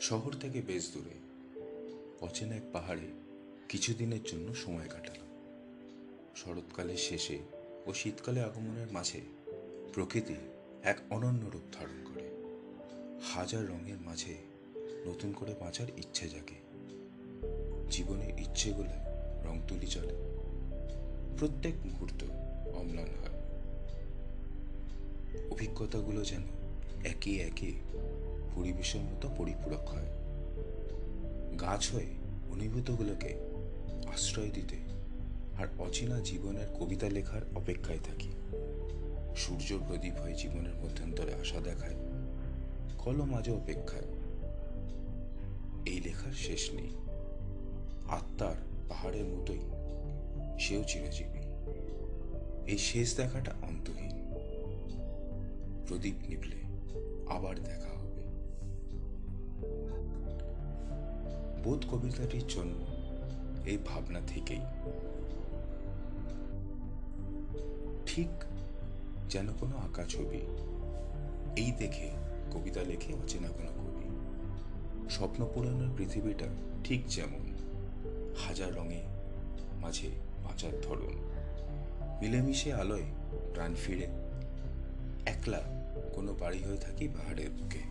শহর থেকে বেশ দূরে, অচেনা এক পাহাড়ে কিছুদিনের জন্য সময় কাটালাম। শরৎকালের শেষে ও শীতকালে আগমনের মাঝে প্রকৃতি এক অনন্য রূপ ধারণ করে। হাজার রঙের মাঝে নতুন করে বাঁচার ইচ্ছে জাগে। জীবনের ইচ্ছেগুলো রং তুলি চলে। প্রত্যেক মুহূর্ত অম্লান হয়। অভিজ্ঞতাগুলো যেন একে একে পরিবেশের মতো পরিপূরক হয়। গাছ হয়ে অনুভূতগুলোকে আশ্রয় দিতে আর অচেনা জীবনের কবিতা লেখার অপেক্ষায় থাকি। সূর্য প্রদীপ হয়ে জীবনের মধ্যন্তরে আশা দেখায়, কলম আজও অপেক্ষায়। এই লেখার শেষ নেই। আত্মার পাহাড়ের মতোই সেও চিরজীবী। এই শেষ দেখাটা অন্তহীন। প্রদীপ নিভলে আবার দেখা হবে। বোধ কবিতাটির জন্য এই ভাবনা থেকেই। ঠিক যেন কোনো আঁকা ছবি। এই দেখে কবিতা লেখে অচেনা কোনো কবি। স্বপ্ন পূরণের পৃথিবীটা ঠিক যেমন, হাজার রঙে মাঝে বাঁচার ধরন। মিলেমিশে আলোয় প্রাণ ফিরে, একলা কোনো বাড়ি হয়ে থাকি পাহাড়ের বুকে।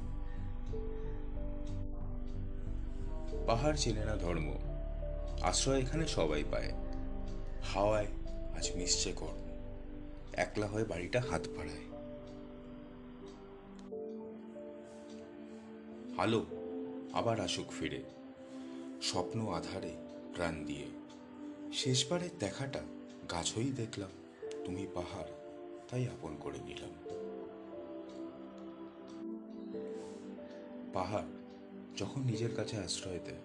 পাহাড় চেনে না ধর্ম। আশ্রয় এখানে সবাই পায়। হাওয়ায় আজ মিশছে কর্ম একলা হয়ে বাড়িটা হাত পাড়ায় আলো, আবার আসুক ফিরে। স্বপ্ন আধারে প্রাণ দিয়ে। শেষবারের দেখাটা গাছই দেখলাম, তুমি পাহাড়, তাই আপন করে নিলাম। পাহাড় যখন নিজের কাছে আশ্রয় দেয়,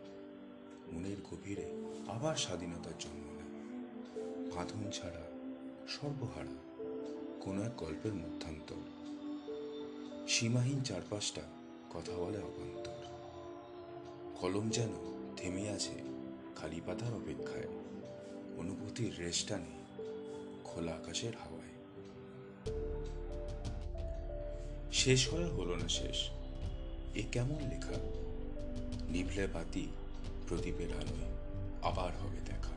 মনের গভীরে আবার স্বাধীনতার জন্ম নেয়। বাঁধন ছাড়া সর্বহারা কোনো এক গল্পের মধ্যান্তর। সীমাহীন চারপাশটা কথা বলে অবান্তর। কলম যেন থেমে আছে খালি পাতার অপেক্ষায়। অনুভূতির রেশটা নেই খোলা আকাশের হাওয়ায়। শেষ হয়ে হলো না শেষ। এ কেমন লেখা? নিভলে বাতি প্রদীপের আলোয় আবার হবে দেখা।